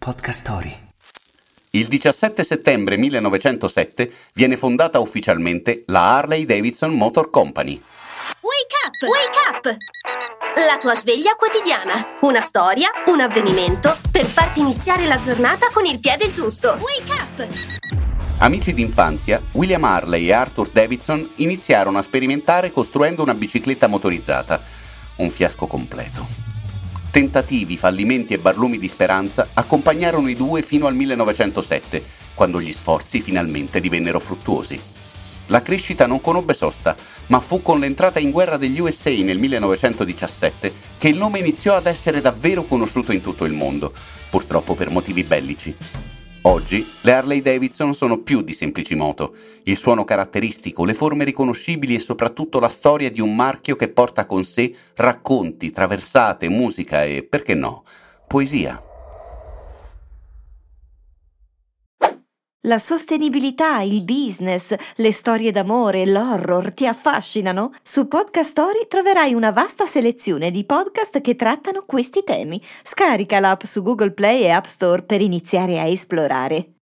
Podcast Story. Il 17 settembre 1907 viene fondata ufficialmente la Harley Davidson Motor Company. Wake up! Wake up! La tua sveglia quotidiana. Una storia, un avvenimento per farti iniziare la giornata con il piede giusto. Wake up! Amici d'infanzia, William Harley e Arthur Davidson iniziarono a sperimentare costruendo una bicicletta motorizzata. Un fiasco completo. Tentativi, fallimenti e barlumi di speranza accompagnarono i due fino al 1907, quando gli sforzi finalmente divennero fruttuosi. La crescita non conobbe sosta, ma fu con l'entrata in guerra degli USA nel 1917 che il nome iniziò ad essere davvero conosciuto in tutto il mondo, purtroppo per motivi bellici. Oggi le Harley Davidson sono più di semplici moto. Il suono caratteristico, le forme riconoscibili e soprattutto la storia di un marchio che porta con sé racconti, traversate, musica e, perché no, poesia. La sostenibilità, il business, le storie d'amore, l'horror ti affascinano? Su Podcast Story troverai una vasta selezione di podcast che trattano questi temi. Scarica l'app su Google Play e App Store per iniziare a esplorare.